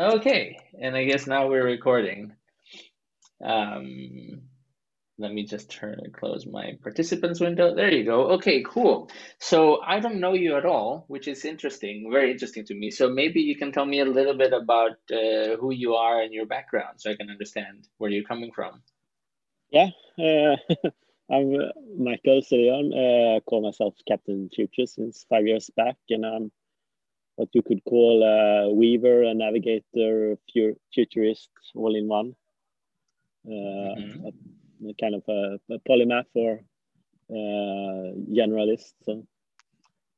Okay, and I guess now we're recording. Um, let me just turn and close my participants window. There you go. Okay, cool. So I don't know you at all, which is interesting, very interesting to me. So maybe you can tell me a little bit about uh, who you are and your background so I can understand where you're coming from. Yeah, uh, I'm uh, Michael Sillion. Uh, I call myself Captain Future since five years back, and I'm what you could call a weaver, a navigator, futurist, all in one. Uh, mm-hmm. a, a kind of a, a polymath or uh, generalist. So,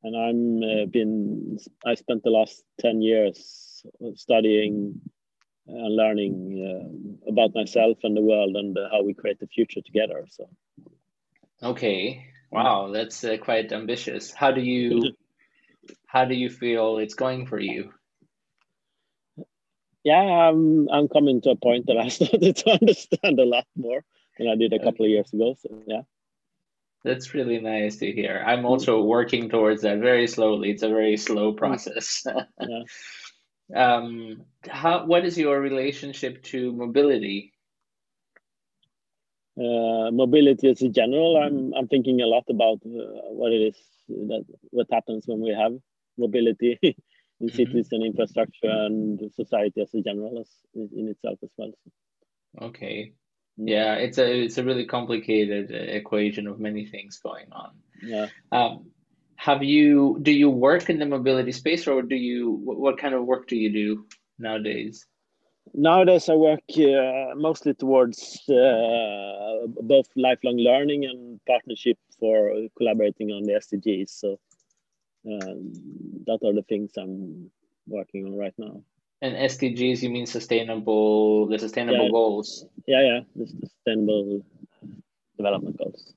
and I'm uh, been I spent the last ten years studying and learning uh, about myself and the world and how we create the future together. So. Okay. Wow, that's uh, quite ambitious. How do you how do you feel it's going for you? Yeah, I'm I'm coming to a point that I started to understand a lot more than I did a couple of years ago. So yeah. That's really nice to hear. I'm also working towards that very slowly. It's a very slow mm. process. yeah. um, how what is your relationship to mobility? Uh, mobility as a general, I'm I'm thinking a lot about uh, what it is that what happens when we have mobility in mm-hmm. cities and infrastructure and society as a general as in itself as well. Okay. Mm. Yeah, it's a it's a really complicated uh, equation of many things going on. Yeah. Um, have you do you work in the mobility space or do you what kind of work do you do nowadays? Nowadays, I work uh, mostly towards uh, both lifelong learning and partnership for collaborating on the SDGs. So um, that are the things I'm working on right now. And SDGs, you mean sustainable, the sustainable yeah. goals? Yeah, yeah, the sustainable development goals.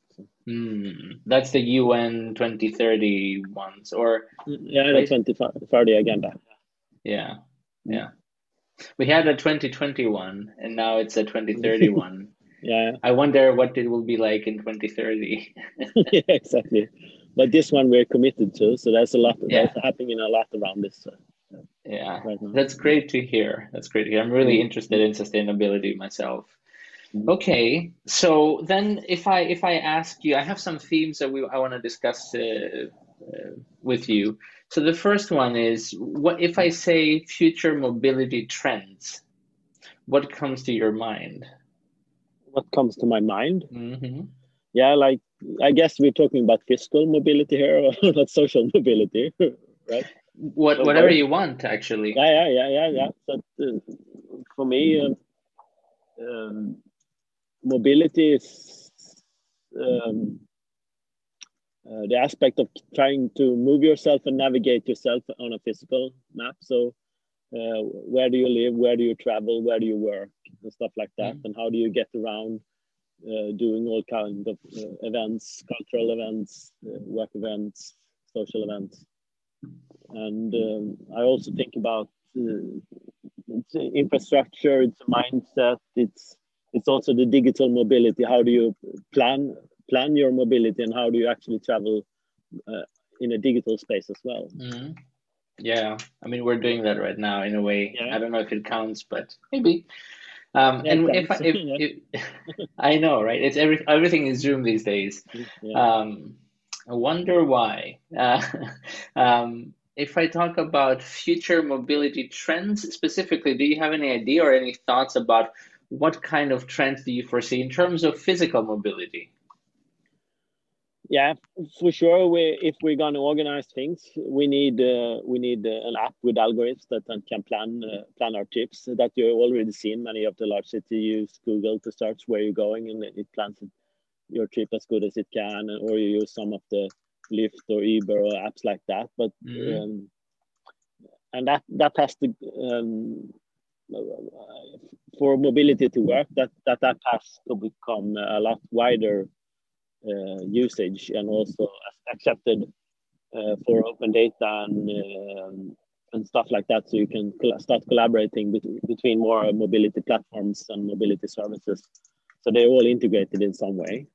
Mm, that's the UN 2030 ones, or yeah, the 2030 agenda. Yeah, yeah. We had a 2021, and now it's a 2031. yeah. I wonder what it will be like in 2030. yeah, exactly but this one we're committed to. So there's a lot yeah. that's happening a lot around this. Uh, yeah, right that's great to hear. That's great to hear. I'm really interested in sustainability myself. Mm-hmm. Okay, so then if I if I ask you, I have some themes that we I want to discuss uh, uh, with you. So the first one is what if I say future mobility trends? What comes to your mind? What comes to my mind? Mm-hmm. Yeah, like I guess we're talking about physical mobility here, or not social mobility, right? What, so whatever you want, actually. Yeah, yeah, yeah, yeah, yeah. But uh, for me, um, um, mobility is um, uh, the aspect of trying to move yourself and navigate yourself on a physical map. So, uh, where do you live? Where do you travel? Where do you work? And stuff like that. Mm. And how do you get around? uh, doing all kind of uh, events, cultural events, uh, work events, social events. And um, I also think about uh, it's infrastructure, it's a mindset, it's it's also the digital mobility. How do you plan plan your mobility, and how do you actually travel uh, in a digital space as well? Mm-hmm. Yeah, I mean we're doing that right now in a way. Yeah. I don't know if it counts, but maybe. Um, yeah, and if, if, if I know, right? It's every everything is Zoom these days. Yeah. Um, I wonder why. Uh, um, if I talk about future mobility trends specifically, do you have any idea or any thoughts about what kind of trends do you foresee in terms of physical mobility? Yeah for sure. We if we're going to organize things we need uh, we need uh, an app with algorithms that can plan uh, plan our trips. That you've already seen many of the large cities use google to search where you're going and it plans your trip as good as it can or you use some of the lyft or uber or apps like that. But mm. um, and that that has to um, for mobility to work that that app has to become a lot wider usage and also accepted uh, for open data and um, and stuff like that. So you can start collaborating bet- between more mobility platforms and mobility services. So they're all integrated in some way.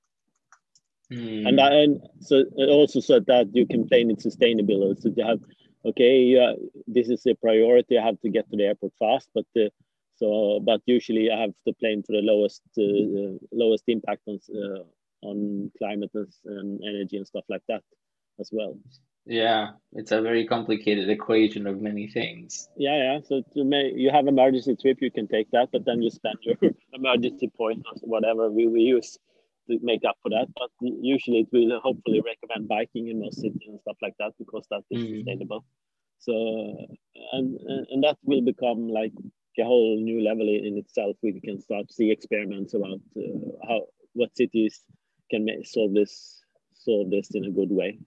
Mm. And, and so it also so that you can plan it sustainability. So you have okay, yeah, this is a priority. I have to get to the airport fast, but uh, so but usually I have to plan for the lowest uh, lowest impact on uh, on climate and energy and stuff like that as well. Yeah, it's a very complicated equation of many things. Yeah, yeah. So to make, you have emergency trip, you can take that, but then you spend your emergency point or whatever we, we use to make up for that. But usually it will hopefully recommend biking in most cities and stuff like that because that is mm. sustainable. So and and that will become like a whole new level in itself. We can start see experiments about uh, how what cities can make, solve this solve this in a good way.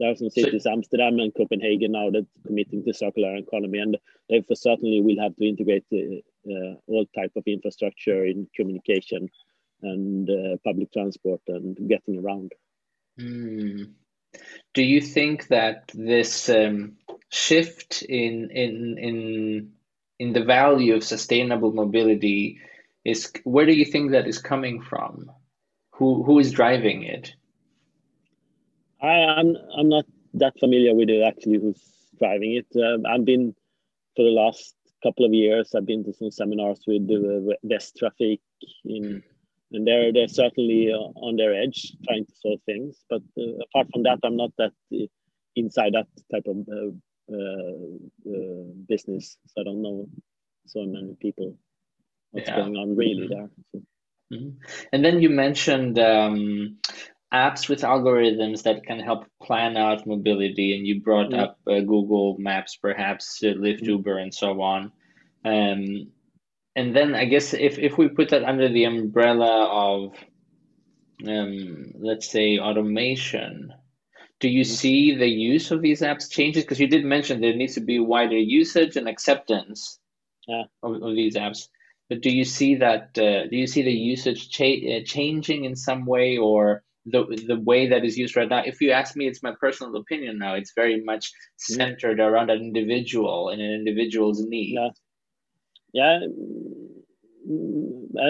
There are some cities, so, Amsterdam and Copenhagen, now that committing to circular economy, and they for certainly will have to integrate uh, uh, all type of infrastructure in communication and uh, public transport and getting around. Mm. Do you think that this um, shift in in in in the value of sustainable mobility is where do you think that is coming from? Who who is driving it? I, am I'm, I'm not that familiar with it actually who's driving it. Um, I've been for the last couple of years. I've been to some seminars with the traffic in, and they're they're certainly uh, on their edge trying to solve things. But uh, apart from that, I'm not that uh, inside that type of uh, uh, uh, business. So I don't know so many people what's yeah. going on really there. So. Mm-hmm. And then you mentioned um, apps with algorithms that can help plan out mobility, and you brought mm. up uh, Google Maps, perhaps uh, Lyft, mm. Uber, and so on. Um, and then I guess if, if we put that under the umbrella of, um, let's say, automation, do you mm. see the use of these apps changes? Because you did mention there needs to be wider usage and acceptance yeah. of, of these apps. But do you see that? Uh, do you see the usage cha- uh, changing in some way, or the the way that is used right now. If you ask me, it's my personal opinion now. It's very much centered around an individual and an individual's need. Yeah. Yeah.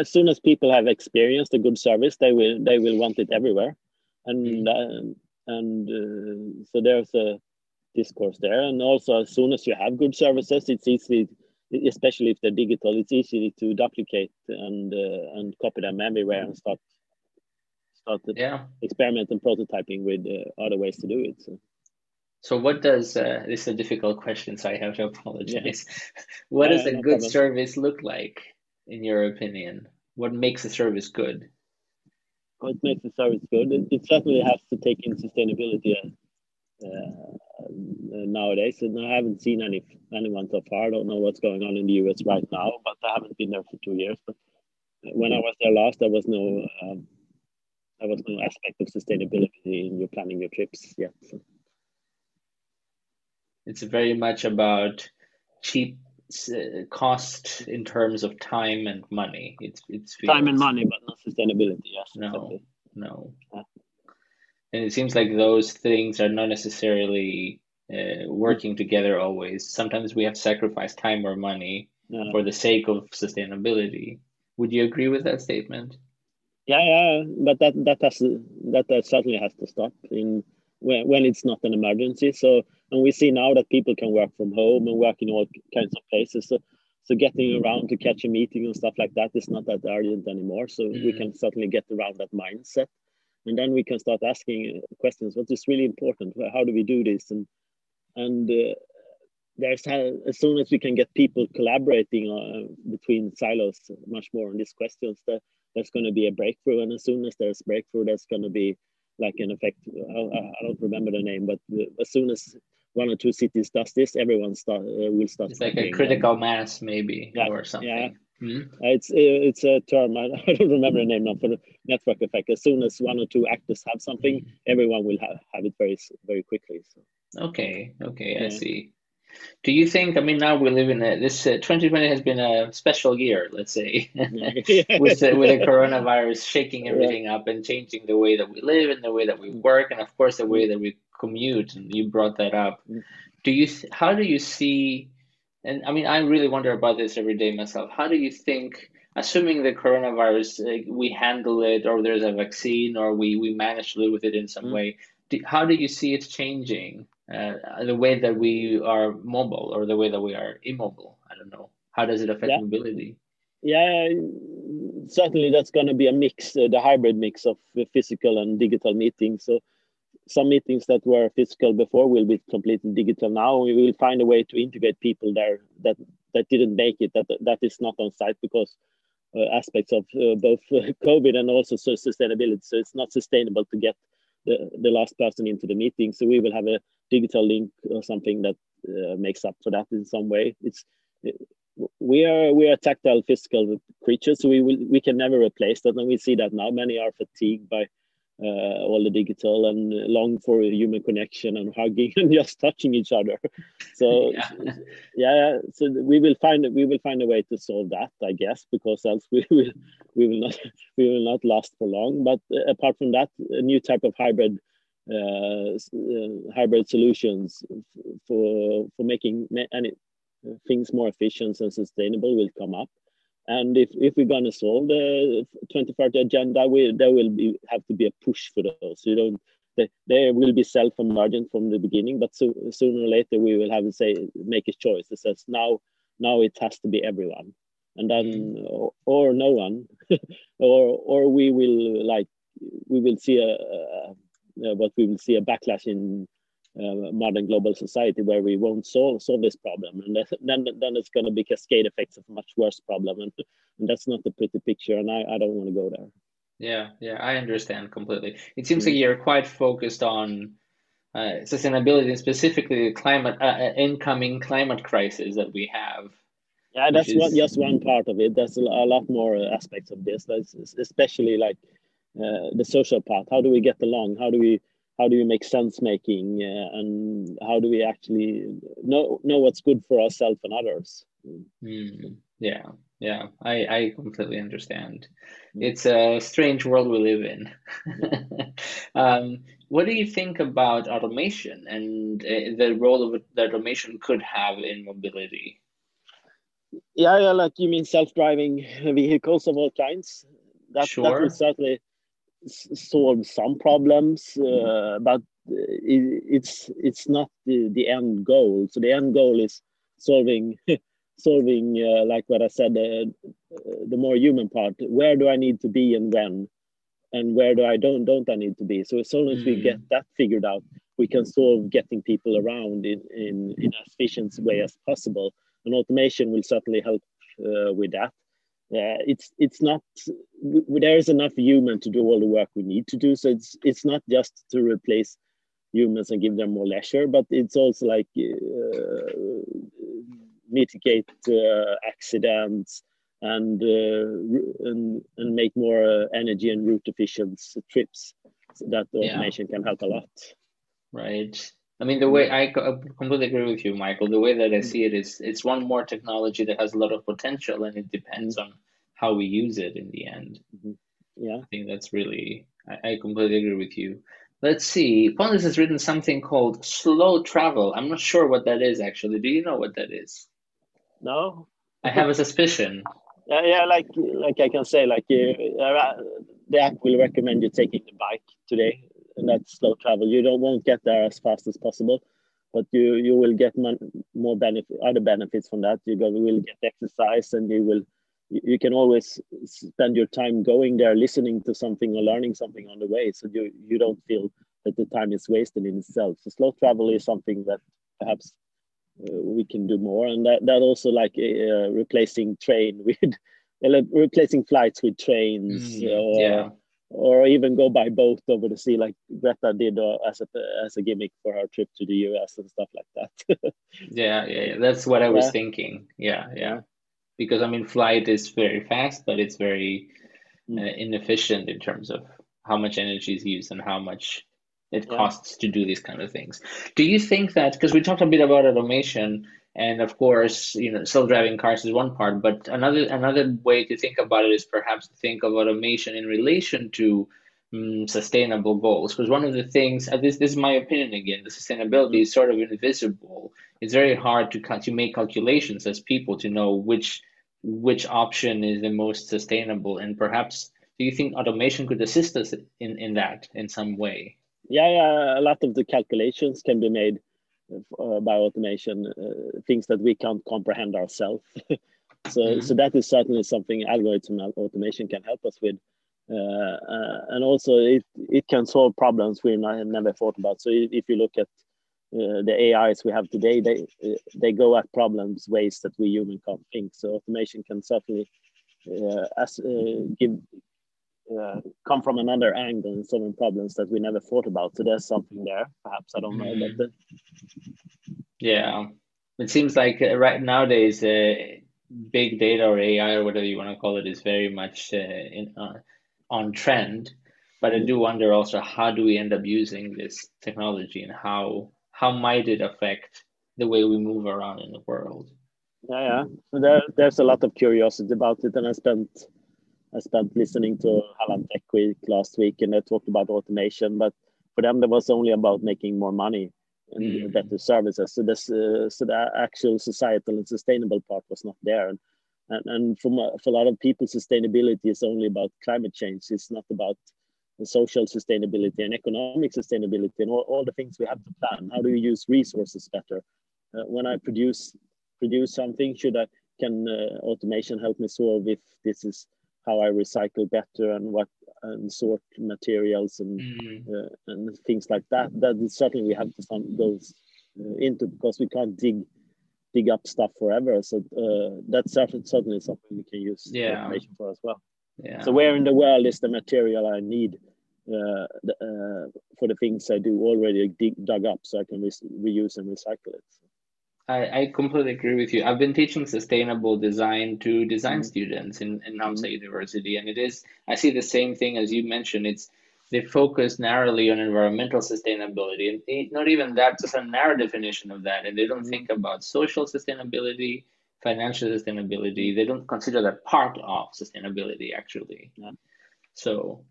As soon as people have experienced a good service, they will they will want it everywhere, and mm. uh, and uh, so there's a discourse there. And also, as soon as you have good services, it's easy, especially if they're digital, it's easy to duplicate and uh, and copy them everywhere and start started yeah. experimenting prototyping with uh, other ways to do it. So. So what does uh, this is a difficult question, so I have to apologize. Yeah. what does a no good problem. service look like, in your opinion? What makes a service good? What makes a service good? It, it certainly has to take in sustainability uh, uh, nowadays, and I haven't seen any anyone so far. I don't know what's going on in the US right now, but I haven't been there for two years. But when I was there last, there was no um, there was no aspect of sustainability in your planning your trips yet. So. It's very much about cheap uh, cost in terms of time and money. It's it's time and money, but not sustainability. Yes. No, exactly. no. Yeah. And it seems like those things are not necessarily uh, working together always. Sometimes we have to sacrifice time or money yeah. for the sake of sustainability. Would you agree with that statement? Yeah, yeah, but that that has that, that certainly has to stop in when, when it's not an emergency. So and we see now that people can work from home and work in all kinds of places. So so getting around to catch a meeting and stuff like that is not that urgent anymore. So mm. we can certainly get around that mindset, and then we can start asking questions. What is really important? How do we do this? And and uh, there's as soon as we can get people collaborating uh, between silos much more on these questions, that there's going to be a breakthrough. And as soon as there's breakthrough, there's going to be like an effect. I, I don't remember the name, but as soon as one or two cities does this, everyone start uh, will start. It's like a critical mass, maybe, yeah, or something. Yeah. Mm-hmm. It's it's a term I, don't remember the name now for the network effect. As soon as one or two actors have something, mm-hmm. everyone will have, have it very very quickly. So. Okay, okay, yeah. I see. Do you think? I mean, now we live in a, this. Uh, 2020 has been a special year, let's say, with the, with the coronavirus shaking everything up and changing the way that we live and the way that we work, and of course the way that we commute. And you brought that up. Do you? How do you see? And I mean, I really wonder about this every day myself. How do you think? Assuming the coronavirus, uh, we handle it, or there's a vaccine, or we we manage to live with it in some mm. way. Do, how do you see it changing? uh, the way that we are mobile or the way that we are immobile? I don't know. How does it affect yeah. mobility? Yeah, certainly that's going to be a mix, uh, the hybrid mix of physical and digital meetings. So some meetings that were physical before will be completely digital now. We will find a way to integrate people there that that didn't make it, that that is not on site because uh, aspects of uh, both uh, COVID and also sustainability. So it's not sustainable to get the, the last person into the meeting. So we will have a digital link or something that uh, makes up for that in some way. It's we are we are tactile physical creatures, so we will we can never replace that, and we see that now. Many are fatigued by uh, all the digital and long for a human connection and hugging and just touching each other. So yeah. yeah, so we will find we will find a way to solve that, I guess, because else we will we will not we will not last for long. But uh, apart from that, a new type of hybrid uh, uh hybrid solutions for for making any things more efficient and sustainable will come up. And if, if we're going to solve the 2030 agenda, we, there will be have to be a push for those. You don't they, they will be self-emergent from the beginning, but so, sooner or later we will have to say make a choice. It says now now it has to be everyone, and then mm-hmm. or, or no one, or or we will like we will see a, a, a, what we will see a backlash in uh, modern global society where we won't solve solve this problem, and then then it's going to be cascade effects of a much worse problem, and, and that's not a pretty picture, and I, I don't want to go there. Yeah, yeah, I understand completely. It seems like you're quite focused on uh, sustainability and specifically the climate uh, uh incoming climate crisis that we have. Yeah, that's is... one, just one part of it. There's a, a lot more aspects of this. That's especially like uh, the social part. How do we get along? How do we how do we make sense making uh, and how do we actually know know what's good for ourselves and others? Mm, yeah. Yeah. I i completely understand. Mm. it's a strange world we live in. Um, what do you think about automation and uh, the role of that automation could have in mobility? Yeah, yeah like you mean self-driving vehicles of all kinds? That, sure. that would certainly solve some problems, uh, but it, it's it's not the, the end goal. So the end goal is solving solving uh, like what I said, uh, the more human part. Where do I need to be and when, and where do I don't don't I need to be? So as soon as we get that figured out, we can solve getting people around in in, in as efficient way as possible. And automation will certainly help uh, with that uh, it's it's not there is enough human to do all the work we need to do. So it's it's not just to replace humans and give them more leisure but it's also like uh, mitigate uh, accidents and, uh, and and make more uh, energy and route efficient trips so that automation yeah. can help a lot. Right I mean, the way I completely agree with you, Michael. The way that I see it is, it's one more technology that has a lot of potential, and it depends on how we use it in the end. Mm-hmm. Yeah, I think that's really. I, I completely agree with you. Let's see. Pontus has written something called slow travel. I'm not sure what that is actually. Do you know what that is? No. I have a suspicion. Yeah, yeah, like like I can say, like uh, the app will recommend you taking the bike today and that's slow travel. You don't won't get there as fast as possible, but you you will get more benefit other benefits from that. You will get exercise, and you will you can always spend your time going there, listening to something or learning something on the way, so you you don't feel that the time is wasted in itself. So slow travel is something that perhaps uh, we can do more, and that that also like uh, replacing train with. replacing flights with trains mm, or yeah or even go by boat over the sea like Greta did uh, as a as a gimmick for her trip to the US and stuff like that. yeah, yeah, yeah, that's what I was yeah. thinking. Yeah, yeah, because I mean, flight is very fast, but it's very mm. uh, inefficient in terms of how much energy is used and how much it costs to do these kind of things. Do you think that because we talked a bit about automation? And of course you know self-driving cars is one part but another another way to think about it is perhaps to think of automation in relation to um, sustainable goals. Because one of the things this, this is my opinion again the sustainability is sort of invisible. It's very hard to to make calculations as people to know which which option is the most sustainable. And perhaps do you think automation could assist us in in that in some way? Yeah yeah a lot of the calculations can be made uh, by automation, uh, things that we can't comprehend ourselves. so, mm-hmm. so that is certainly something algorithm automation can help us with. Uh, uh, and also it, it can solve problems we never thought about. So if you look at uh, the AIs we have today, they they go at problems ways that we human can't think. So automation can certainly uh, as, uh, give uh, come from another angle and solving problems that we never thought about. So there's something there. Perhaps I don't know, mm-hmm. but yeah, it seems like right nowadays, big data or AI or whatever you want to call it is very much in on trend. But I do wonder also how do we end up using this technology and how how might it affect the way we move around in the world? Yeah, yeah. There, there's a lot of curiosity about it, and I spent I spent listening to Halland Tech Week last week, and they talked about automation. But for them, that was only about making more money and mm. better services. So this, uh, so the actual societal and sustainable part was not there. And and, and for, for a lot of people, sustainability is only about climate change. It's not about social sustainability and economic sustainability and all, all the things we have to plan. How do you use resources better? Uh, when I produce produce something, should I can uh, automation help me solve if this is how I recycle better and what and sort materials and mm. uh, and things like that. That is certainly we have to fund those uh, into because we can't dig dig up stuff forever. So uh, that's certainly something we can use yeah. automation for as well. Yeah. So where in the world is the material I need uh, uh, for the things I do already dig, dug up so I can re reuse and recycle it? I, I completely agree with you. I've been teaching sustainable design to design mm. students in, in Halmstad mm. University, and it is, I see the same thing as you mentioned. It's they focus narrowly on environmental sustainability, and not even that, just a narrow definition of that. And they don't mm. think about social sustainability, financial sustainability. They don't consider that part of sustainability, actually. Yeah. So,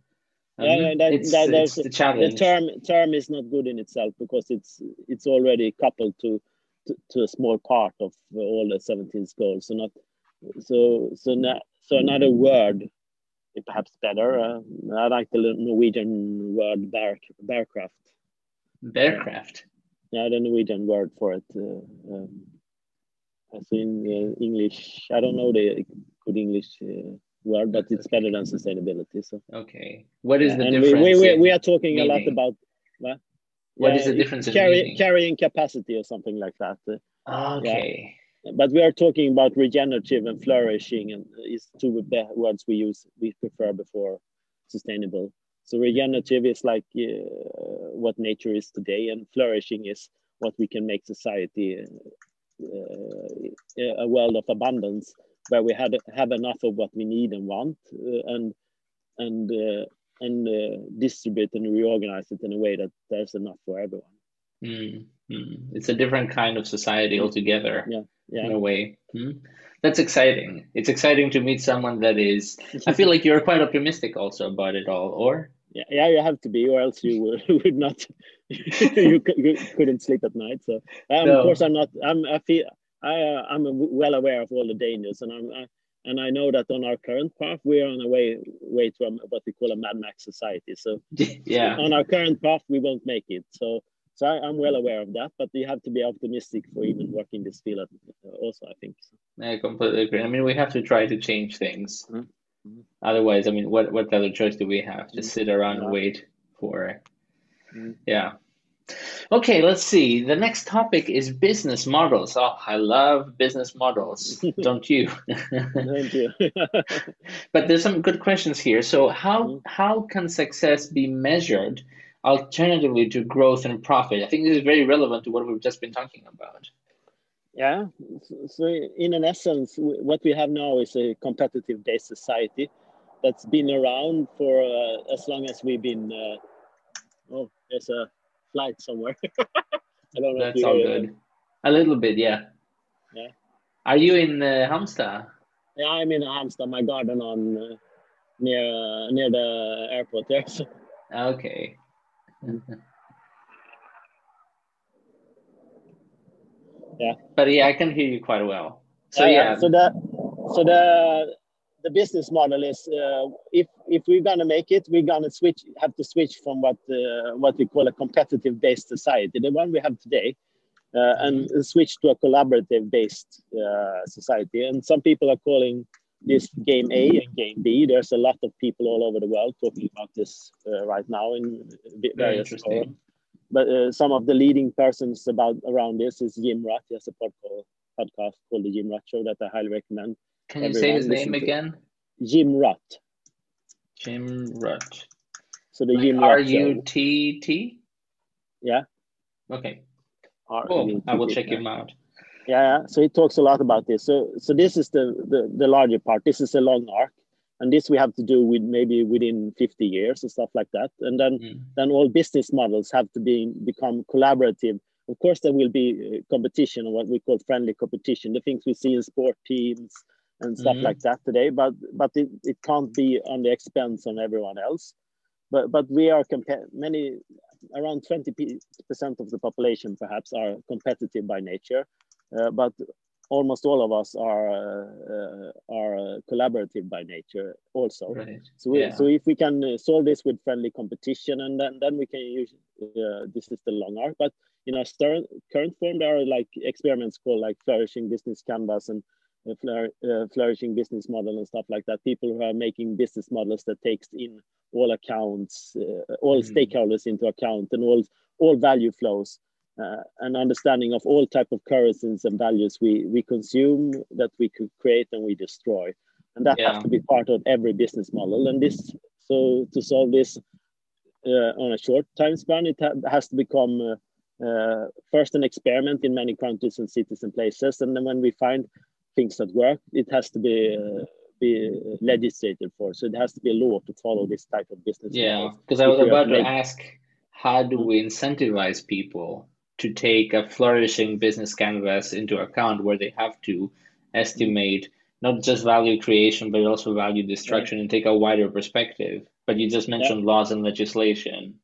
um, yeah, that, it's, that, it's the challenge. The term term is not good in itself because it's it's already coupled to to, to a small part of all the 17 goals. So not so so not, so another word perhaps better. Uh, I like the Norwegian word bear, bærekraft. Bærekraft. Yeah, the Norwegian word for it. Uh, um, as in uh, English, I don't know the good English uh, word, but it's better than sustainability. So okay, what is the difference? We, we, we, are talking meaning? a lot about what? What is the difference carry, carrying capacity or something like that. Okay. Yeah. But we are talking about regenerative and flourishing, and is two words we use we prefer before sustainable. So regenerative is like uh, what nature is today, and flourishing is what we can make society uh, a world of abundance where we had have enough of what we need and want, uh, and and uh, and uh, distribute and reorganize it in a way that there's enough for everyone. Mm, It's a different kind of society altogether. Yeah, yeah. In a way. Mm. That's exciting. It's exciting to meet someone that is. I feel like you're quite optimistic also about it all, or yeah, yeah, you have to be, or else you would, would not. you, you couldn't sleep at night. So, um, no. of course, I'm not. I'm. I feel. I. Uh, I'm well aware of all the dangers, and I'm. I, and I know that on our current path, we're on a way way to a, what we call a Mad Max society. So, yeah, on our current path, we won't make it. So, so I, am well aware of that. But you have to be optimistic for even working this field. Also, I think. I completely agree. I mean, we have to try to change things. Mm-hmm. Mm-hmm. Otherwise, I mean, what what other choice do we have? Just mm-hmm. sit around yeah. and wait for. Mm-hmm. Yeah. Okay, let's see. The next topic is business models. Oh, I love business models, don't you? Thank you. but there's some good questions here. So, how mm-hmm. how can success be measured alternatively to growth and profit? I think this is very relevant to what we've just been talking about. Yeah. So, in an essence, what we have now is a competitive based society that's been around for uh, as long as we've been. Uh, oh, there's a flight somewhere. I don't know. That's all good. A little bit, yeah. Yeah. Are you in uh, Halmstad? Yeah, I'm in Halmstad, my garden on uh, near uh, near the airport there. So. Okay. yeah. But yeah, I can hear you quite well. So yeah. yeah. So the so the the business model is uh, if if we're gonna make it, we're gonna switch have to switch from what uh, what we call a competitive based society, the one we have today, uh, and switch to a collaborative based uh, society. And some people are calling this game A and game B. There's a lot of people all over the world talking about this uh, right now in various forums. But uh, some of the leading persons about around this is Jim Rutt. He has a podcast, podcast called the Jim Rutt Show that I highly recommend. Can you say his name again? Jim Rutt. Jim Rutt. So the like Jim R U T T. Yeah. Okay. Cool. I will check him out. Yeah, so he talks a lot about this. So, so this is the, the the larger part. This is a long arc, and this we have to do with maybe within 50 years and stuff like that. And then mm. then all business models have to be become collaborative. Of course, there will be uh, competition, or what we call friendly competition, the things we see in sport teams and stuff mm. like that today. But but it, it can't be on the expense on everyone else. But but we are many around 20% of the population perhaps are competitive by nature uh, but almost all of us are uh, are uh, collaborative by nature also right. so we, yeah. so if we can solve this with friendly competition and then then we can use this is the long arc but in our current form there are like experiments called like flourishing business canvas and uh, flourishing business model and stuff like that people who are making business models that takes in all accounts uh, all mm. stakeholders into account and all all value flows uh, an understanding of all type of currencies and values we, we consume that we could create and we destroy. And that yeah. has to be part of every business model. And this, so to solve this uh, on a short time span, it ha has to become uh, uh, first an experiment in many countries and cities and places. And then when we find things that work, it has to be uh, be legislated for. So it has to be a law to follow this type of business. Yeah, because I was about to ask, how do we incentivize people to take a flourishing business canvas into account where they have to estimate not just value creation but also value destruction and take a wider perspective but you just mentioned yeah. laws and legislation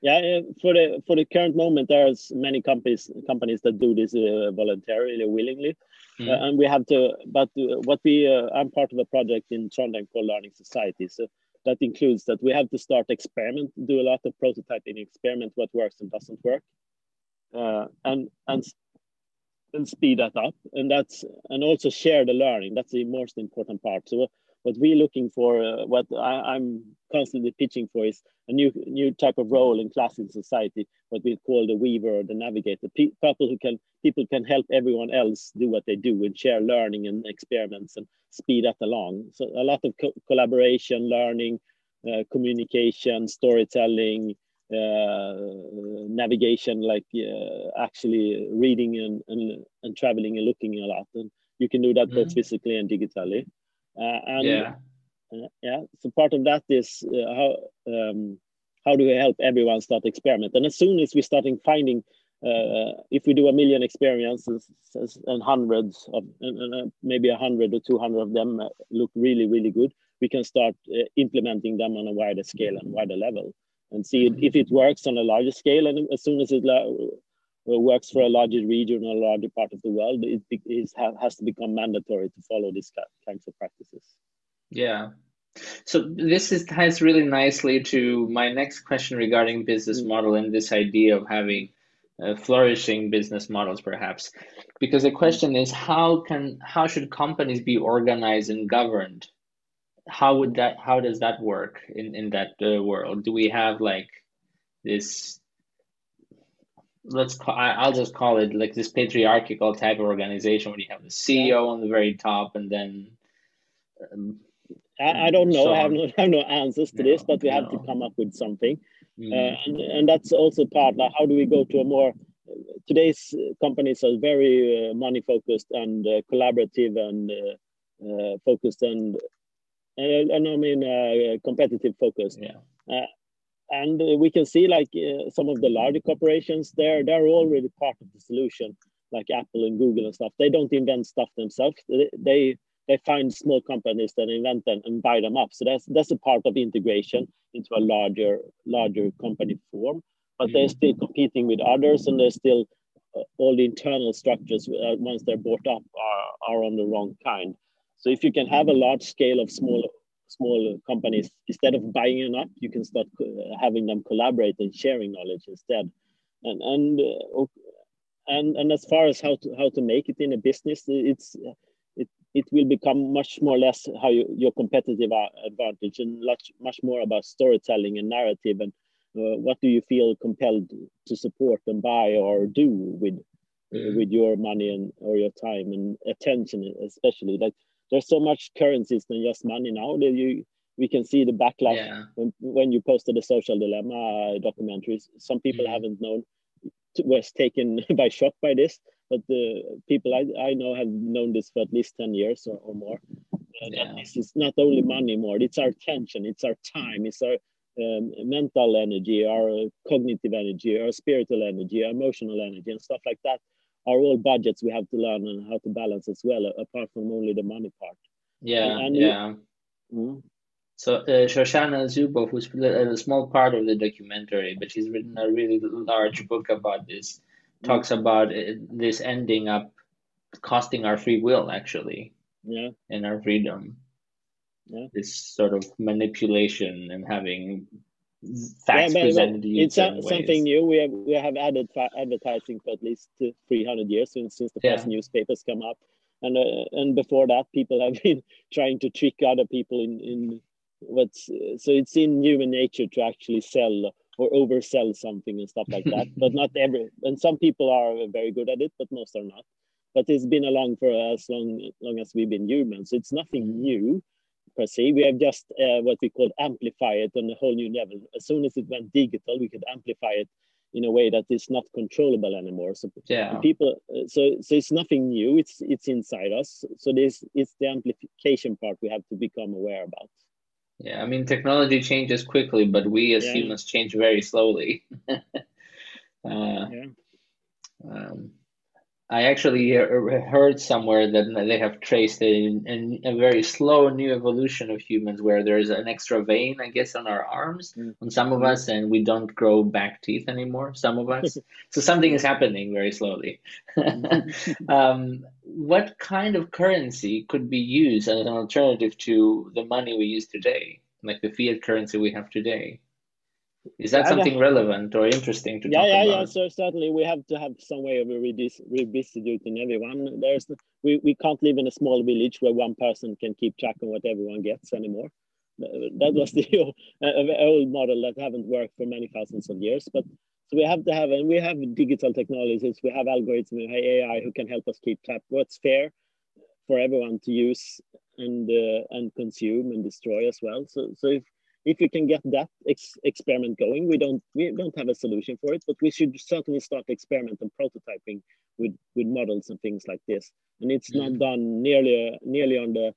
yeah for the for the current moment there's many companies companies that do this uh, voluntarily willingly mm. uh, and we have to but uh, what we uh, i'm part of a project in trondheim called learning society so that includes that we have to start experiment do a lot of prototyping experiment what works and doesn't work uh, and and and speed that up. And that's and also share the learning. That's the most important part. So what we're looking for uh, what I, am constantly pitching for is a new new type of role in class in society what we call the weaver or the navigator Pe- people who can people can help everyone else do what they do and share learning and experiments and speed that along so a lot of co- collaboration learning uh, communication storytelling uh, navigation, like uh, actually reading and, and, and traveling and looking a lot. And you can do that both physically and digitally. Uh, and yeah. yeah, so part of that is how um, how do we help everyone start experiment? And as soon as we're starting finding uh, if we do a million experiences and hundreds of and, uh, maybe a hundred or 200 of them look really really good we can start uh, implementing them on a wider scale and wider level and see if it works on a larger scale. And as soon as it works for a larger region or a larger part of the world, it is, has to become mandatory to follow these kinds of practices. Yeah. So this is, ties really nicely to my next question regarding business mm. model and this idea of having uh, flourishing business models perhaps because the question is how can how should companies be organized and governed how would that how does that work in in that uh, world do we have like this let's call i'll just call it like this patriarchal type of organization where you have the ceo on the very top and then um, I, I, don't know so I, have no, I have no answers to no, this but we no. have to come up with something mm. uh, and, and that's also part like how do we go to a more today's companies are very uh, money focused and uh, collaborative and uh, uh, focused and and, and I mean uh, competitive focus. Yeah. Uh, and we can see like uh, some of the larger corporations, they're they're already part of the solution, like Apple and Google and stuff. They don't invent stuff themselves. They they find small companies that invent them and buy them up. So that's that's a part of integration into a larger larger company form. But mm-hmm. they're still competing with others, and they're still uh, all the internal structures uh, once they're bought up are, are on the wrong kind. So if you can have a large scale of small small companies, instead of buying them up, you can start having them collaborate and sharing knowledge instead. And and uh, and and as far as how to how to make it in a business, it's it it will become much more less how you, your competitive advantage and much much more about storytelling and narrative and uh, what do you feel compelled to support and buy or do with mm. with your money and or your time and attention especially like there's so much currencies than just money now that you we can see the backlash yeah. when, when you posted the social dilemma documentaries some people mm. haven't known was taken by shock by this but the people I, I know have known this for at least 10 years or, or more uh, yeah. that this is not only money more it's our attention it's our time it's our um, mental energy, our cognitive energy, our spiritual energy, our emotional energy, and stuff like that are all budgets we have to learn and how to balance as well, apart from only the money part. Yeah, and, and yeah. You, mm So uh, Shoshana Zuboff, who's a small part of the documentary, but she's written a really large book about this, mm talks about this ending up costing our free will, actually. Yeah. And our freedom yeah. this sort of manipulation and having facts yeah, presented to you. It's a, something new. We have we have added advertising for at least three hundred years since since the first newspapers come up, and uh, and before that, people have been trying to trick other people in in what's so it's in human nature to actually sell or oversell something and stuff like that. but not every and some people are very good at it, but most are not. But it's been along for as long long as we've been humans. So it's nothing new per se. We have just uh, what we call amplify it on a whole new level. As soon as it went digital, we could amplify it in a way that is not controllable anymore. So yeah. people, uh, so so it's nothing new. It's it's inside us. So this it's the amplification part we have to become aware about. Yeah, I mean technology changes quickly, but we as yeah. humans change very slowly. uh, yeah. Um, I actually heard somewhere that they have traced a, a, a, very slow new evolution of humans where there's an extra vein, I guess, on our arms mm. on some of us, and we don't grow back teeth anymore, some of us. so something is happening very slowly. um, what kind of currency could be used as an alternative to the money we use today, like the fiat currency we have today? Is that something relevant or interesting to yeah, yeah, about? Yeah, So certainly we have to have some way of redistributing everyone. There's we, we can't live in a small village where one person can keep track on what everyone gets anymore. That was the old model that haven't worked for many thousands of years. But so we have to have, and we have digital technologies, we have algorithms, we have AI who can help us keep track what's fair for everyone to use and uh, and consume and destroy as well. So so if if we can get that ex experiment going, we don't we don't have a solution for it, but we should certainly start experiment and prototyping with with models and things like this. And it's not mm-hmm. done nearly nearly on the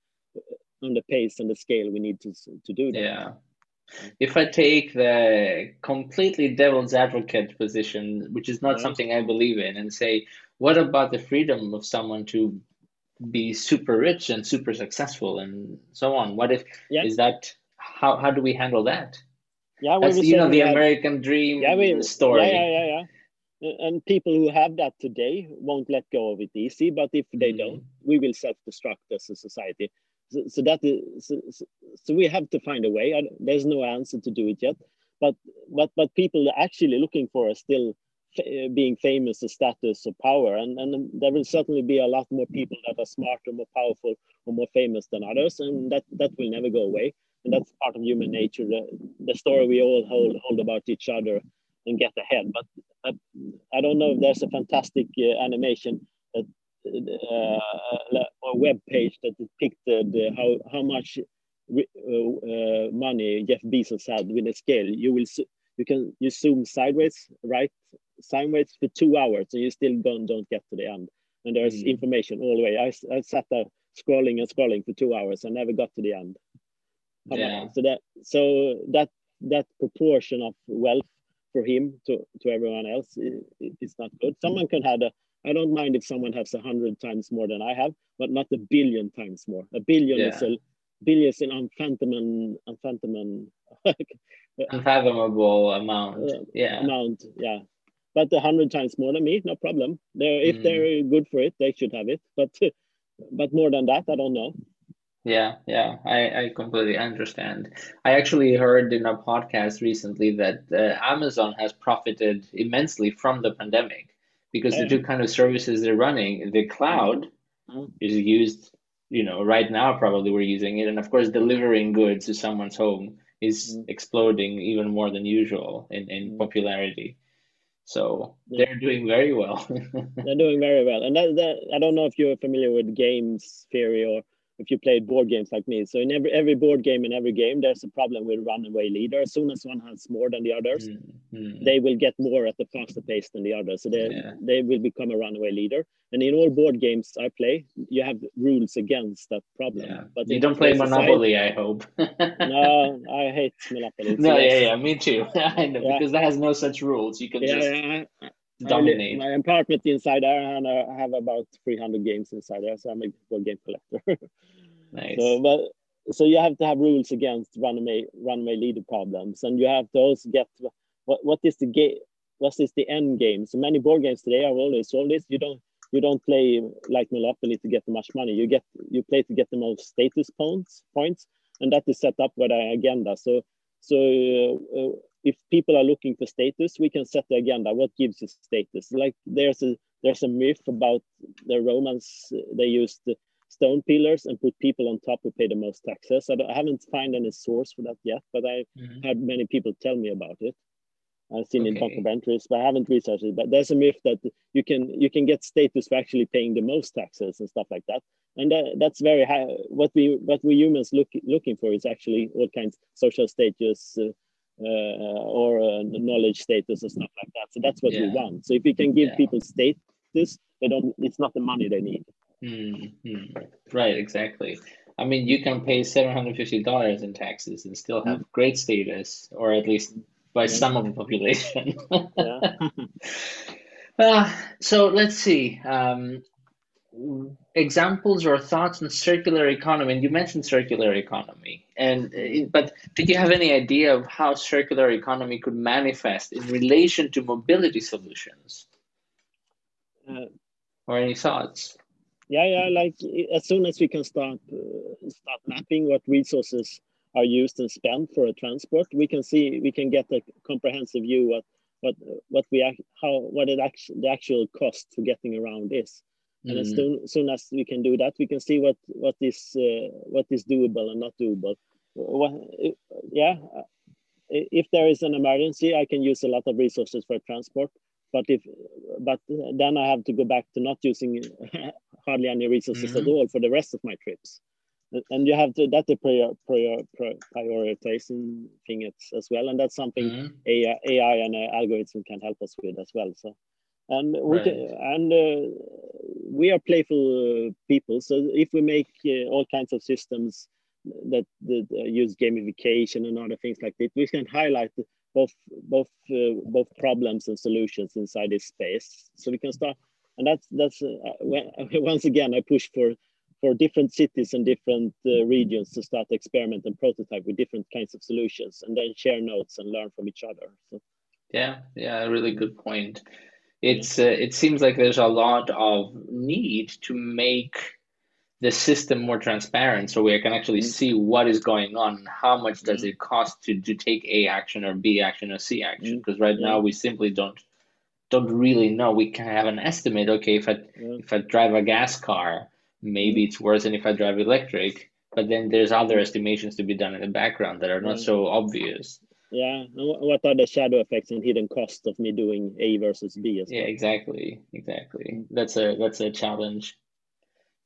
on the pace and the scale we need to to do that. Yeah. If I take the completely devil's advocate position, which is not yeah. something I believe in, and say, what about the freedom of someone to be super rich and super successful and so on? What if yeah. is that how how do we handle that? Yeah, you know the have, American dream yeah, we, story. Yeah, yeah, yeah, yeah. And people who have that today won't let go of it easy. But if they mm. don't, we will self-destruct as a society. So, so that is so, so, we have to find a way. There's no answer to do it yet. But but but people are actually looking for are still being famous, a status, or power, and and there will certainly be a lot more people that are smarter, more powerful, or more famous than others, and that that will never go away and that's part of human nature. The, the story we all hold hold about each other and get ahead. But I, I don't know if there's a fantastic uh, animation that uh, or web page that depicted uh, how how much uh, uh, money Jeff Bezos had with a scale. You will you can you zoom sideways, right, sideways for two hours, and you still don't don't get to the end. And there's mm. information all the way. I, I sat there scrolling and scrolling for two hours and never got to the end yeah. So that so that that proportion of wealth for him to to everyone else is not good. Someone can have a. I don't mind if someone has a hundred times more than I have, but not a billion times more. A billion yeah. is a billion is an unfathomable, unfathomable, unfathomable amount. Uh, yeah, amount. Yeah, but a hundred times more than me, no problem. They're, if mm. they're good for it, they should have it. But but more than that, I don't know. Yeah, yeah, I, I completely understand. I actually heard in a podcast recently that uh, Amazon has profited immensely from the pandemic because the two kind of services they're running, the cloud mm-hmm. is used, you know, right now probably we're using it, and of course delivering goods to someone's home is mm-hmm. exploding even more than usual in, in mm-hmm. popularity. So yeah. they're doing very well. they're doing very well, and that, that I don't know if you're familiar with games theory or if you played board games like me. So in every every board game in every game, there's a problem with runaway leader. As soon as one has more than the others, mm-hmm. they will get more at the faster pace than the others. So they yeah. they will become a runaway leader. And in all board games I play, you have rules against that problem. Yeah. But you don't play Monopoly, I hope. no, I hate Monopoly. no, yeah, yeah, me too. I know yeah. because that has no such rules. You can yeah, just dominate. My apartment inside there, and I have about 300 games inside there, so I'm a board game collector. nice. So, but so you have to have rules against runaway runaway leader problems, and you have to also get what what is the game. What is the end game? So many board games today are always all this. You don't you don't play like Monopoly to get the much money. You get you play to get the most status points points, and that is set up by the agenda. So so uh, if people are looking for status, we can set the agenda. What gives you status? Like there's a there's a myth about the Romans. They used stone pillars and put people on top who pay the most taxes. I, I haven't found any source for that yet, but I mm-hmm. had many people tell me about it. I've seen okay. in documentaries, but I haven't researched it. But there's a myth that you can you can get status for actually paying the most taxes and stuff like that. And that, that's very high. What we what we humans look looking for is actually all kinds social status, uh, or uh, knowledge status or stuff like that. So that's what yeah. we want. So if we can give yeah. people status, they don't. It's not the money they need. Mm-hmm. Right. Exactly. I mean, you can pay seven hundred fifty dollars in taxes and still have mm. great status, or at least by yeah. some of the population. yeah. uh, so let's see. Um, examples or thoughts on circular economy and you mentioned circular economy and uh, but did you have any idea of how circular economy could manifest in relation to mobility solutions? Uh, or any thoughts? Yeah yeah like as soon as we can start uh, start mapping what resources are used and spent for a transport we can see we can get a comprehensive view what what what we how what it actually the actual cost for getting around is and as mm. soon, soon, as we can do that, we can see what what is uh, what is doable and not doable. What, yeah, if there is an emergency, I can use a lot of resources for transport. But if but then I have to go back to not using hardly any resources mm-hmm. at all for the rest of my trips. And you have to that's a prior, prior, prior, prioritizing thing as well, and that's something mm-hmm. AI, AI and uh, algorithm can help us with as well. So and we right. can, and uh, we are playful uh, people. So if we make uh, all kinds of systems that, that uh, use gamification and other things like that we can highlight both both uh, both problems and solutions inside this space. So we can start and that's that's uh, when, once again i push for for different cities and different regions to start experiment and prototype with different kinds of solutions and then share notes and learn from each other. So yeah yeah really good point it's uh, it seems like there's a lot of need to make the system more transparent so we can actually mm-hmm. see what is going on how much does mm-hmm. it cost to, to take a action or b action or c action. Because mm-hmm. right now we simply don't don't really know. We can have an estimate okay if i if i drive a gas car maybe it's worse than if i drive electric but then there's other estimations to be done in the background that are not so obvious yeah what are the shadow effects and hidden costs of me doing a versus b as well? yeah exactly. Exactly that's a that's a challenge.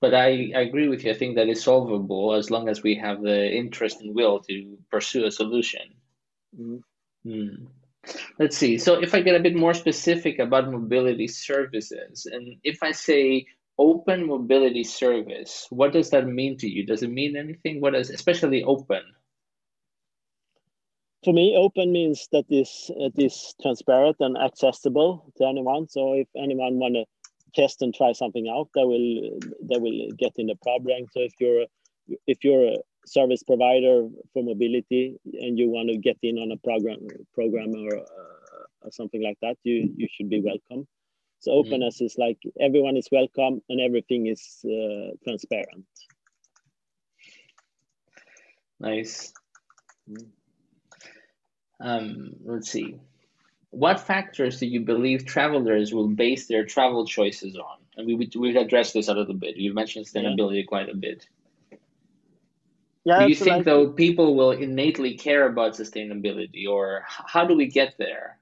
But I, I agree with you. I think that is solvable as long as we have the interest and will to pursue a solution. Mm-hmm. hmm. let's see. So if i get a bit more specific about mobility services and if i say open mobility service what does that mean to you? Does it mean anything? What is especially open for me, open means that this it is transparent and accessible to anyone. So if anyone want to test and try something out, they will they will get in the program. So if you're if you're a service provider for mobility and you want to get in on a program program or, uh, or something like that, you you should be welcome. So openness mm. is like everyone is welcome and everything is uh, transparent. Nice. Mm. Um, let's see. what factors do you believe travelers will base their travel choices on? And we we've addressed this a little bit. You mentioned sustainability yeah. quite a bit. Yeah, do you think like, though people will innately care about sustainability, or how do we get there?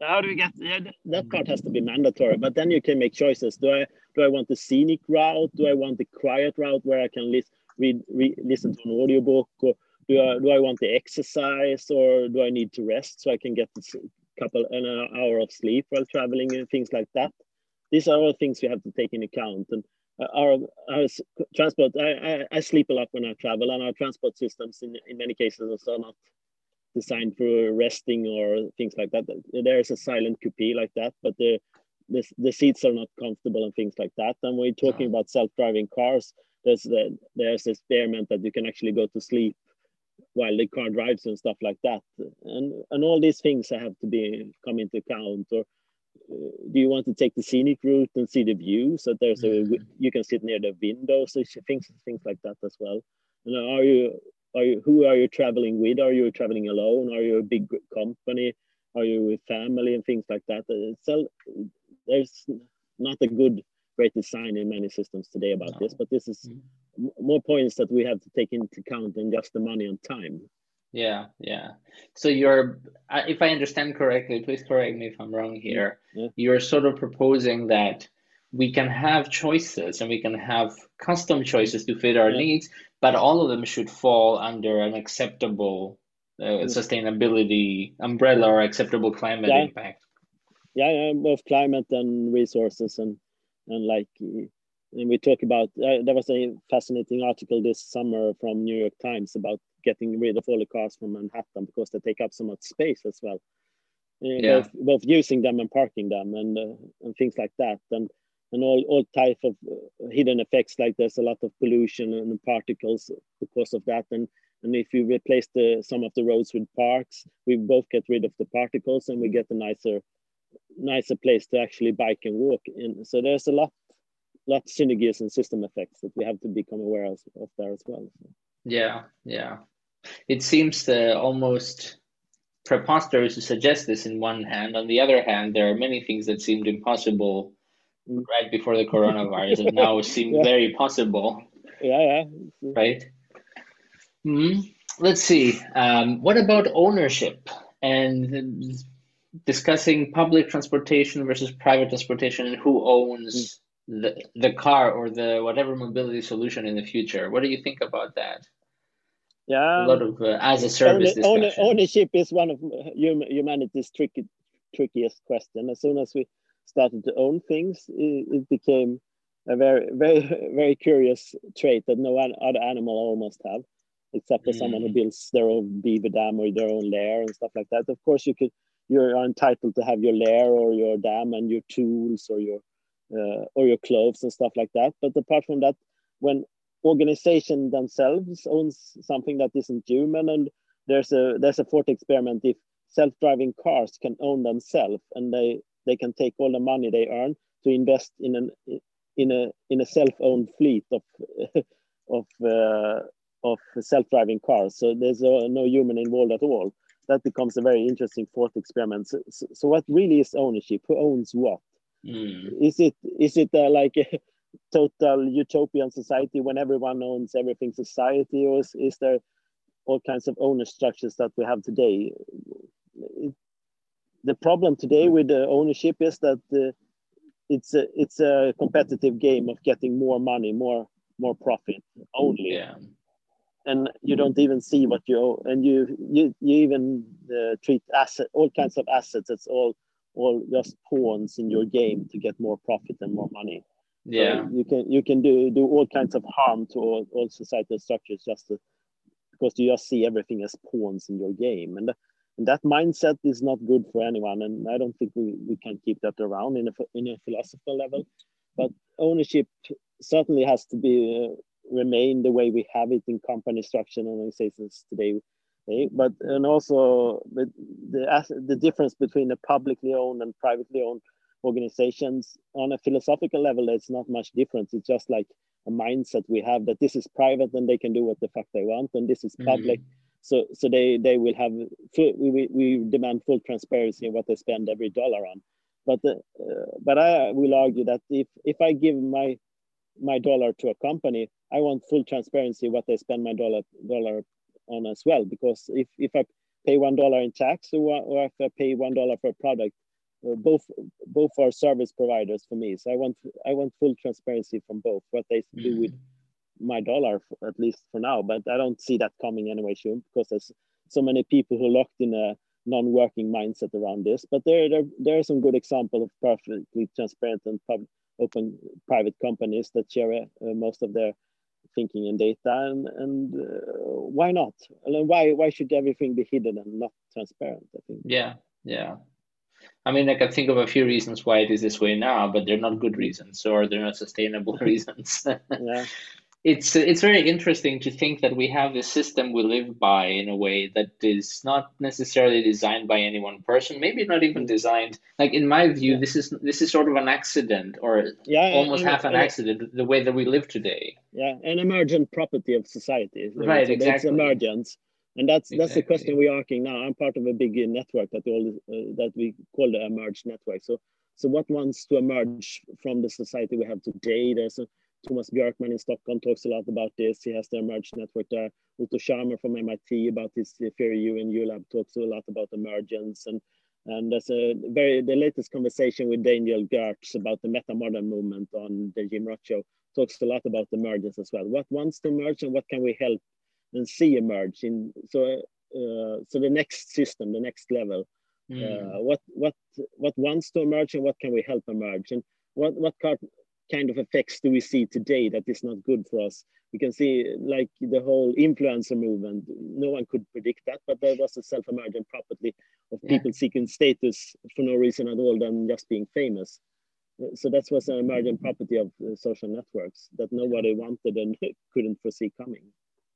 How do we get yeah, that part has to be mandatory, but then you can make choices. Do I do I want the scenic route? Do I want the quiet route where I can list, read, read listen to an audiobook, or do I do I want the exercise, or do I need to rest so I can get a couple an hour of sleep while traveling and things like that? These are all things we have to take in account. And uh, our, our transport I, I, I, sleep a lot when i travel and our transport systems in, in many cases are not designed for resting or things like that. There's a silent coupe like that but the, the the seats are not comfortable and things like that. And we're talking about self-driving cars there's the, there's experiment that you can actually go to sleep while the car drives and stuff like that. And and all these things have to be come into account or do you want to take the scenic route and see the view? So there's a mm-hmm. you can sit near the window so things things like that as well. And are you are you who are you traveling with? Are you traveling alone? Are you a big company? Are you with family and things like that? So there's not a good great design in many systems today about no. this but this is mm-hmm. more points that we have to take into account than just the money and time yeah, yeah. So you're, if I understand correctly, please correct me if I'm wrong here. Yeah. You're sort of proposing that we can have choices and we can have custom choices to fit our yeah. needs, but all of them should fall under an acceptable uh, sustainability umbrella or acceptable climate impact. Yeah, yeah, both climate and resources and and like and we talk about uh, there was a fascinating article this summer from New York Times about getting rid of all the cars from Manhattan because they take up so much space as well. Uh, yeah. both, both using them and parking them and uh, and things like that and and all all type of uh, hidden effects like there's a lot of pollution and particles because of that and and if you replace the some of the roads with parks we both get rid of the particles and we get a nicer nicer place to actually bike and walk in so there's a lot lot of synergies and system effects that we have to become aware of, of there as well yeah yeah it seems uh, almost preposterous to suggest this in one hand. On the other hand, there are many things that seemed impossible mm. right before the coronavirus and now seem yeah. very possible. Yeah, yeah. Right. Mm-hmm. Let's see. Um, what about ownership and discussing public transportation versus private transportation and who owns mm. the, the car or the whatever mobility solution in the future? What do you think about that? yeah a lot of uh, as a service Owner, ownership is one of humanity's tricky trickiest question as soon as we started to own things it, it became a very very very curious trait that no other animal almost have except for mm. someone who mm. builds their own beaver dam or their own lair and stuff like that of course you could you're entitled to have your lair or your dam and your tools or your uh, or your clothes and stuff like that. But apart from that when organization themselves owns something that isn't human and there's a there's a thought experiment if self-driving cars can own themselves and they they can take all the money they earn to invest in an in a in a self-owned fleet of of uh, of self-driving cars. So there's no human involved at all that becomes a very interesting thought experiment. So, so, what really is ownership? Who owns what? Mm. is it is it uh, like a total utopian society when everyone owns everything society or is, is there all kinds of owner structures that we have today? The problem today with the ownership is that uh, it's a it's a competitive game of getting more money more more profit only. Yeah. And you don't even see what you owe and you you, you even uh, treat asset all kinds of assets it's all all just pawns in your game to get more profit and more money. Yeah. so you can you can do do all kinds of harm to all, all societal structures just to, because you just see everything as pawns in your game. And, and that mindset is not good for anyone and i don't think we, we can keep that around in a, in a philosophical level. But ownership certainly has to be uh, remain the way we have it in company structure and organizations today but and also the the, the difference between a publicly owned and privately owned organizations on a philosophical level it's not much difference it's just like a mindset we have that this is private and they can do what the fuck they want and this is mm-hmm. public mm. so so they they will have full, we, we demand full transparency in what they spend every dollar on but uh, but i will argue that if if i give my my dollar to a company i want full transparency what they spend my dollar dollar on as well. Because if if i pay one dollar in tax or, or if i pay one dollar for a product uh, both both are service providers for me. So i want i want full transparency from both what they do with mm-hmm my dollar at least for now. But i don't see that coming anyway soon because there's so many people who are locked in a non-working mindset around this. But there there, there are some good examples of perfectly transparent and pub, open private companies that share uh, most of their thinking and data and and uh, why not? And why why should everything be hidden and not transparent i think? Yeah yeah. I mean, I can think of a few reasons why it is this way now, but they're not good reasons or they're not sustainable reasons. yeah it's it's very interesting to think that we have this system we live by in a way that is not necessarily designed by any one person maybe not even designed like in my view yeah. this is this is sort of an accident or yeah, almost half an accident the way that we live today. Yeah an emergent property of society right so exactly it's emergence. And that's exactly. that's the question we're asking now. I'm part of a big network that all uh, that we call the emerge network. So so what wants to emerge from the society we have today? There's a Thomas Björkman in Stockholm talks a lot about this. He has the Emerge network there. Otto Scharmer from MIT about this theory and ULab talks a lot about emergence. And, and there's a very, the latest conversation with Daniel Görtz about the meta-modern movement on the Jim Rutt show talks a lot about emergence as well. What wants to emerge and what can we help and see emerge in, so, uh, so the next system, the next level, mm. uh, what, what, what wants to emerge and what can we help emerge? And what, what kind of effects do we see today that is not good for us? We can see like the whole influencer movement. No one could predict that, but there was a self-emergent property of yeah. people seeking status for no reason at all than just being famous. So that was an emergent property of uh, social networks that nobody wanted and couldn't foresee coming.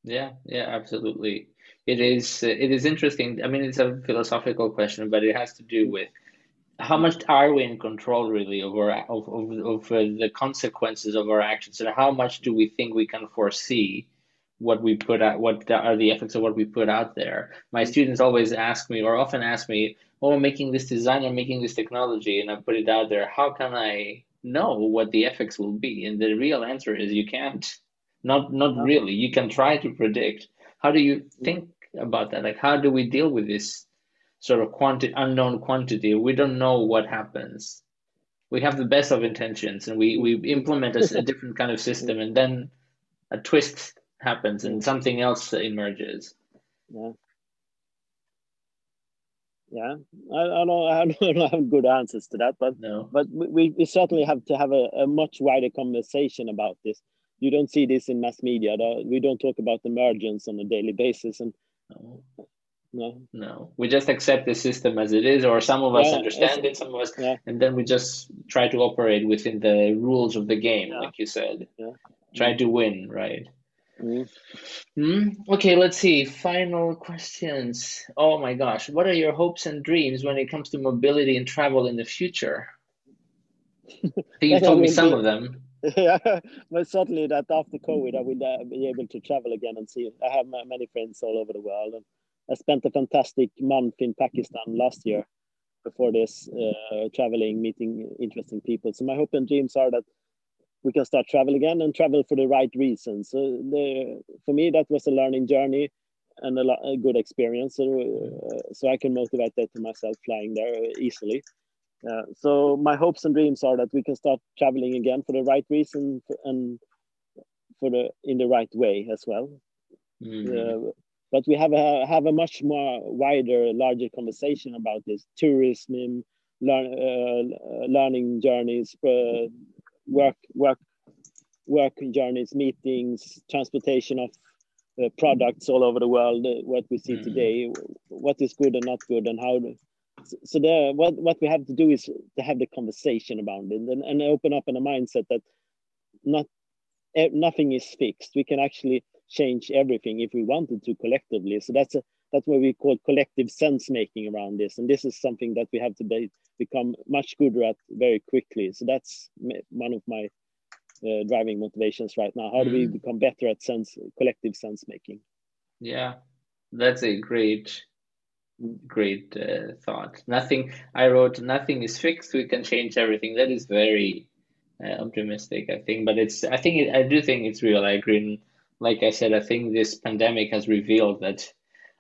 Yeah, yeah, absolutely. It is. It is interesting. I mean, it's a philosophical question, but it has to do with how much are we in control really over of, of, of uh, the consequences of our actions? And how much do we think we can foresee what we put out what are the effects of what we put out there? My students always ask me or often ask me oh i'm making this design i'm making this technology and i put it out there. How can i know what the effects will be? And the real answer is you can't. Not not really. You can try to predict. How do you think about that? Like how do we deal with this sort of quantity unknown quantity. We don't know what happens. We have the best of intentions and we we implement a, a different kind of system and then a twist happens and something else emerges. Yeah. Yeah. I, I don't i don't have good answers to that but no. but we, we certainly have to have a, a much wider conversation about this. You don't see this in mass media. We don't talk about emergence on a daily basis and no. No. No. We just accept the system as it is, or some of us yeah, understand it, some of us, yeah. and then we just try to operate within the rules of the game, yeah. like you said. Yeah. Try to win, right? Mm. Mm? Okay, let's see. Final questions. Oh my gosh. What are your hopes and dreams when it comes to mobility and travel in the future? you told me some of them. Yeah, but certainly that after COVID, I will uh, be able to travel again and see. I have many friends all over the world, and I spent a fantastic month in Pakistan last year before this, uh, traveling, meeting interesting people. So my hope and dreams are that we can start travel again and travel for the right reasons. So the, for me, that was a learning journey and a, a good experience. So, uh, so I can motivate that to myself flying there easily. Uh, so my hopes and dreams are that we can start traveling again for the right reason and for the in the right way as well. Mm but we have a have a much more wider, larger conversation about this tourism, learn, uh, learning journeys, uh, work work work journeys, meetings, transportation of uh, products all over the world. Uh, what we see mm. today, what is good and not good, and how. So the what what we have to do is to have the conversation about it and, and open up in a mindset that not eh, nothing is fixed. We can actually change everything if we wanted to collectively. So that's a, that's what we call collective sense making around this, and this is something that we have to be, become much gooder at very quickly. So that's one of my uh, driving motivations right now. How do we mm. become better at sense collective sense making? Yeah, that's a great great uh, thought. Nothing. I wrote nothing is fixed. We can change everything. That is very uh, optimistic. I think, but it's. I think it, I do think it's real. I agree. Like I said, I think this pandemic has revealed that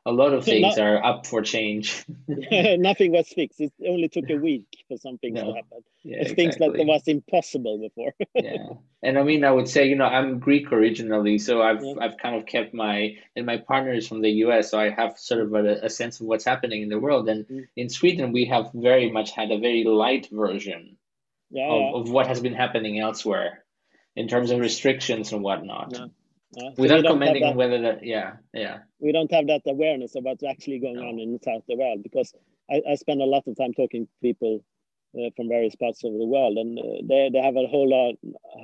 a lot of things are up for change. nothing was fixed. It only took a week for some things no. to happen. Yeah, exactly. things that was impossible before. yeah, and I mean, I would say, you know, I'm Greek originally, so I've yeah. I've kind of kept my and my partner is from the U.S., so I have sort of a, a sense of what's happening in the world. And mm. in Sweden, we have very much had a very light version yeah, of, of what has been happening elsewhere in terms of restrictions and whatnot. Uh, so Without commenting on whether that, yeah, yeah. We don't have that awareness of what's actually going no. on in the south of the world because I, I spend a lot of time talking to people uh, from various parts of the world, and uh, they they have a whole lot,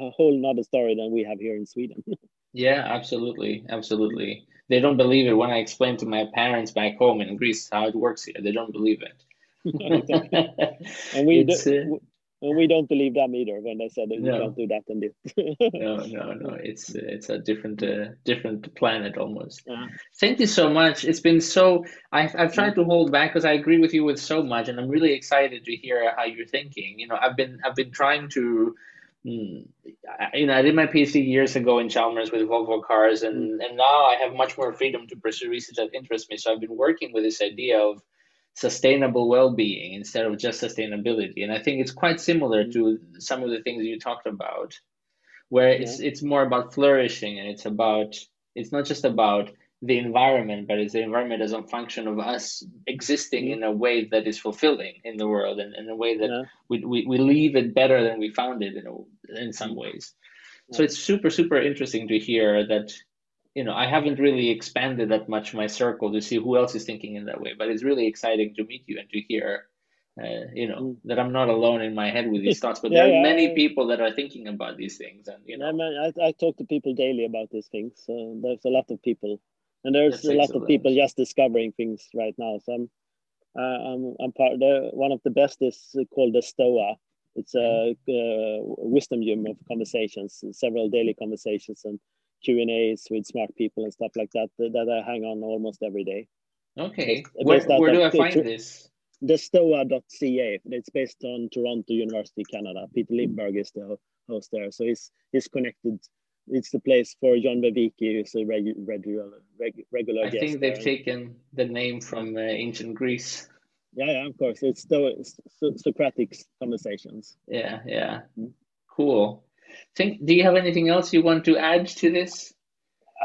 a whole another story than we have here in Sweden. yeah, absolutely, absolutely. They don't believe it when I explain to my parents back home in Greece how it works here. They don't believe it. and we do, and we don't believe them either when they said that no. don't do that and this. no, no, no. It's it's a different uh, different planet almost. Yeah. Thank you so much. It's been so. I've I've tried to hold back because I agree with you with so much, and I'm really excited to hear how you're thinking. You know, I've been I've been trying to. Mm, you know, I did my PhD years ago in Chalmers with Volvo cars, and, mm. and now I have much more freedom to pursue research that interests me. So I've been working with this idea of sustainable well-being instead of just sustainability and i think it's quite similar mm-hmm. to some of the things you talked about where it's it's more about flourishing and it's about it's not just about the environment but it's the environment as a function of us existing mm-hmm. in a way that is fulfilling in the world and in a way that yeah. we, we, we leave it better than we found it in, a, in some mm-hmm. ways yeah. so it's super super interesting to hear that you know, I haven't really expanded that much my circle to see who else is thinking in that way. But it's really exciting to meet you and to hear, uh, you know, mm. that I'm not alone in my head with these thoughts. But yeah, there are yeah, many people that are thinking about these things, and you know, I, I, I talk to people daily about these things. So there's a lot of people, and there's a lot of people just discovering things right now. So I'm, uh, I'm, I'm part. The, one of the best is called the Stoa. It's a, mm-hmm. uh, wisdom gym of conversations, several daily conversations, and Q and A's with smart people and stuff like that that I hang on almost every day. Okay, based, where, where do I find to, this? The Stoa.ca. It's based on Toronto University, Canada. Peter Limberg is the host there, so he's he's connected. It's the place for John Vervaeke, who's a regu regular reg regular. I think they've there. taken the name from uh, ancient Greece. Yeah, yeah, of course. It's the so Socratic conversations. Yeah, yeah. Mm -hmm. Cool think do you have anything else you want to add to this?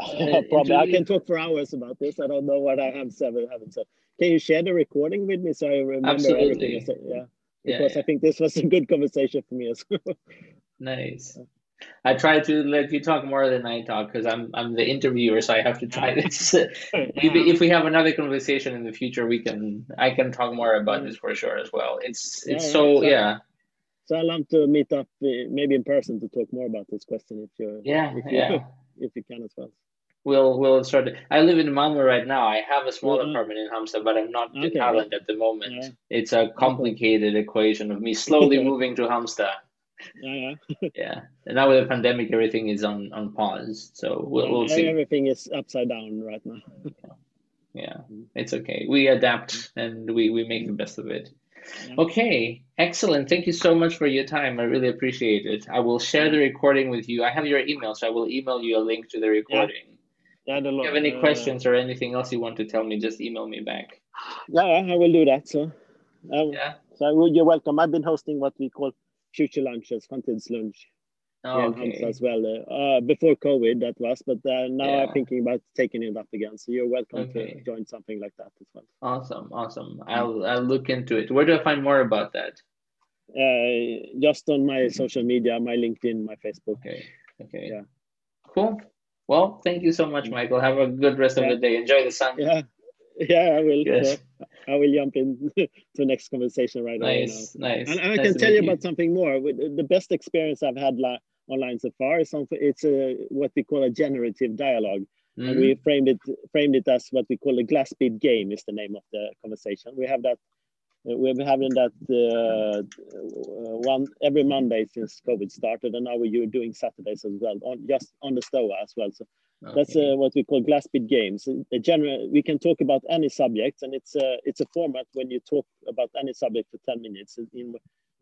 Uh, probably. I can talk for hours about this. I don't know what i have said haven't said. Can you share the recording with me so i remember Absolutely. everything yeah. Because yeah, yeah. i think this was a good conversation for me as well. Nice. I try to let you talk more than I talk because I'm I'm the interviewer, so I have to try this. If we have another conversation in the future, we can I can talk more about this for sure as well. It's it's yeah, so, so yeah. So I'd love to meet up uh, maybe in person to talk more about this question if you yeah if you, yeah if you can as well. We'll we'll start. I live in Malmö right now. I have a small apartment in Halmstad, but I'm not okay. in Halland at the moment. Yeah. It's a complicated equation of me slowly moving to Halmstad. Yeah, yeah. yeah, and now with the pandemic, everything is on on pause. So we'll, we'll see. Everything is upside down right now. yeah. yeah, it's okay. We adapt and we we make the best of it. Okay, excellent. Thank you so much for your time. I really appreciate it. I will share the recording with you. I have your email, so I will email you a link to the recording. Yeah. if you have any questions or anything else you want to tell me, just email me back. Yeah, I will do that. So, um, yeah. So you're welcome. I've been hosting what we call future lunches, Contents lunch oh, okay. as well. Uh, before COVID, that was, but uh, now yeah. I'm thinking about taking it up again. So you're welcome okay. to join something like that as well. Awesome, awesome. I'll I'll look into it. Where do I find more about that? Uh, just on my social media, my LinkedIn, my Facebook. Okay. Okay. Yeah. Cool. Well, thank you so much. Michael. Have a good rest of the day. Enjoy the sun. Yeah. Yeah, I will. So I will jump in to the next conversation right nice, now. Nice, nice. And I nice can tell you about something more. The best experience I've had online so far. It's, it's a, what we call a generative dialogue. Mm. And we framed it framed it as what we call a glass bead game is the name of the conversation. We have that uh, we've been having that uh, one every Monday since COVID started, and now we're doing Saturdays as well, on just on the Stoa as well. So Okay. That's uh, what we call Glassbead games. A general, we can talk about any subject, and it's a it's a format when you talk about any subject for ten minutes in in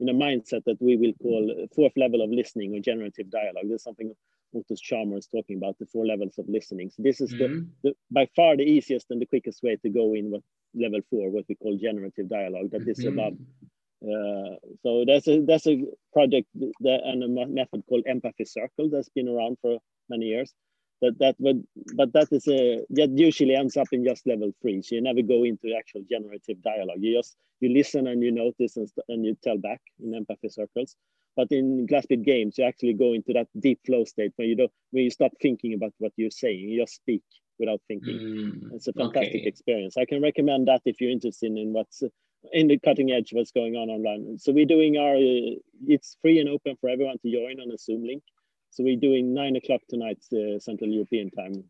a mindset that we will call fourth level of listening or generative dialogue. There's something Otto Scharmer is talking about the four levels of listening. So this is mm-hmm. the, the, by far the easiest and the quickest way to go in what level four, what we call generative dialogue. That mm-hmm. is above. Uh, so that's a that's a project that, and a method called empathy circle that's been around for many years. That that would, but that is a that usually ends up in just level three. So you never go into actual generative dialogue. You just you listen and you notice and, and you tell back in empathy circles. But in Glassbead games, you actually go into that deep flow state where you don't, where you stop thinking about what you're saying. You just speak without thinking. Mm, it's a fantastic okay. experience. I can recommend that if you're interested in what's in the cutting edge, what's going on online. So we're doing our. It's free and open for everyone to join on a Zoom link. So we're doing nine o'clock tonight, uh, Central European time.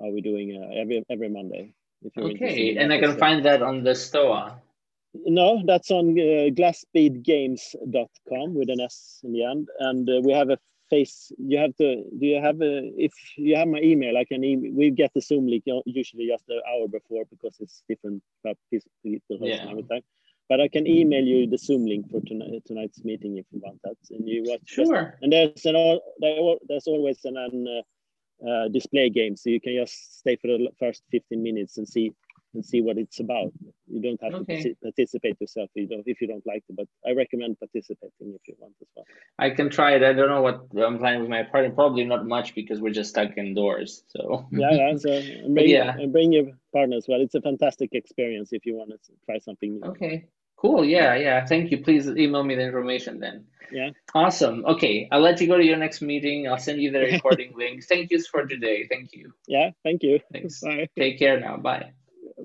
Are we doing uh, every every Monday? okay, and I can find that on the Stoa. No, that's on uh, glassbeadgames.com with an S in the end. And uh, we have a face, you have to, do you have a, if you have my email, I can, e- we get the Zoom link usually just an hour before because it's different people yeah. time. But I can email you the Zoom link for tonight, tonight's meeting if you want that. And you watch. Sure. and there's an there's always an, an uh, uh, display game, so you can just stay for the first 15 minutes and see and see what it's about. You don't have okay. to participate yourself if you don't if you don't like it, but I recommend participating if you want as well. I can try it. I don't know what I'm planning with my partner. Probably not much because we're just stuck indoors. So yeah, yeah. So bring, yeah. bring your partner as well. It's a fantastic experience if you want to try something new. Okay. Cool. Yeah, yeah. Thank you. Please email me the information then. Yeah. Awesome. Okay. I'll let you go to your next meeting. I'll send you the recording link. Thank you for today. Thank you. Yeah. Thank you. Thanks. Bye. Take care now. Bye.